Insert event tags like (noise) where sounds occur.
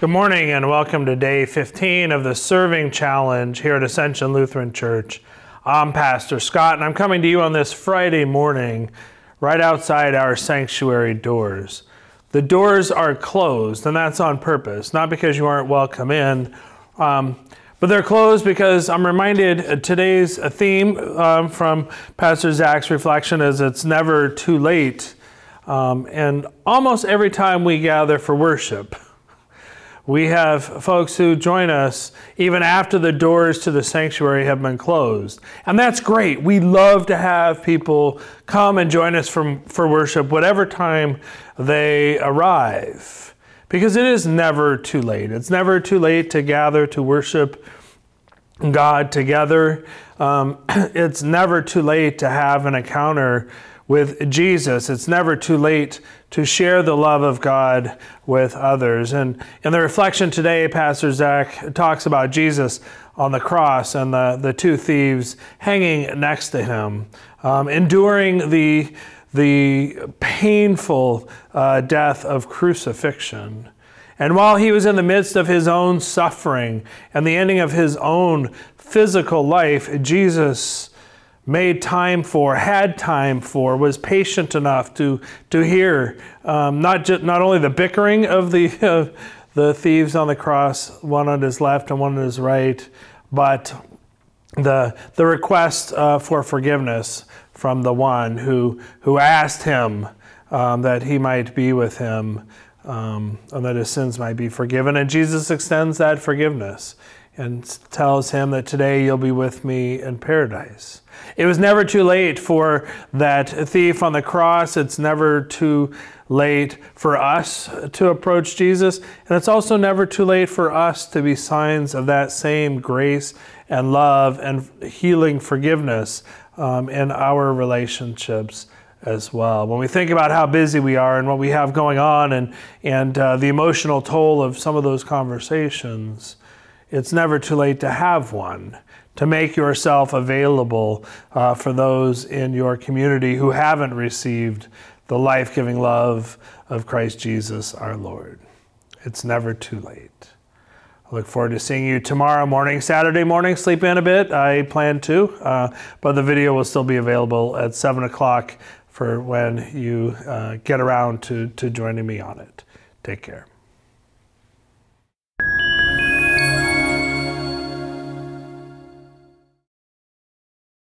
Good morning and welcome to day 15 of the Serving Challenge here at Ascension Lutheran Church. I'm Pastor Scott and I'm coming to you on this Friday morning right outside our sanctuary doors. The doors are closed and that's on purpose, not because you aren't welcome in. Um, but they're closed because I'm reminded today's theme um, from Pastor Zach's reflection is it's never too late. Um, and almost every time we gather for worship, (laughs) we have folks who join us even after the doors to the sanctuary have been closed. And that's great. We love to have people come and join us from, for worship whatever time they arrive because it is never too late. It's never too late to gather to worship God together. Um, (clears throat) it's never too late to have an encounter with Jesus. It's never too late to share the love of God with others. And in the reflection today, Pastor Zach talks about Jesus on the cross and the, the two thieves hanging next to him, um, enduring the the painful uh, death of crucifixion. And while he was in the midst of his own suffering and the ending of his own physical life, Jesus made time for, had time for, was patient enough to, to hear um, not, just, not only the bickering of the, (laughs) uh, the thieves on the cross, one on his left and one on his right, but the, the request uh, for forgiveness from the one who, who asked him um, that he might be with him um, and that his sins might be forgiven. And Jesus extends that forgiveness and tells him that today you'll be with me in paradise. It was never too late for that thief on the cross. It's never too late for us to approach Jesus. And it's also never too late for us to be signs of that same grace and love and healing forgiveness um, in our relationships as well. When we think about how busy we are and what we have going on and, and uh, the emotional toll of some of those conversations, it's never too late to have one, to make yourself available uh, for those in your community who haven't received the life giving love of Christ Jesus our Lord. It's never too late. I look forward to seeing you tomorrow morning, Saturday morning. Sleep in a bit. I plan to, uh, but the video will still be available at 7 o'clock for when you uh, get around to, to joining me on it. Take care.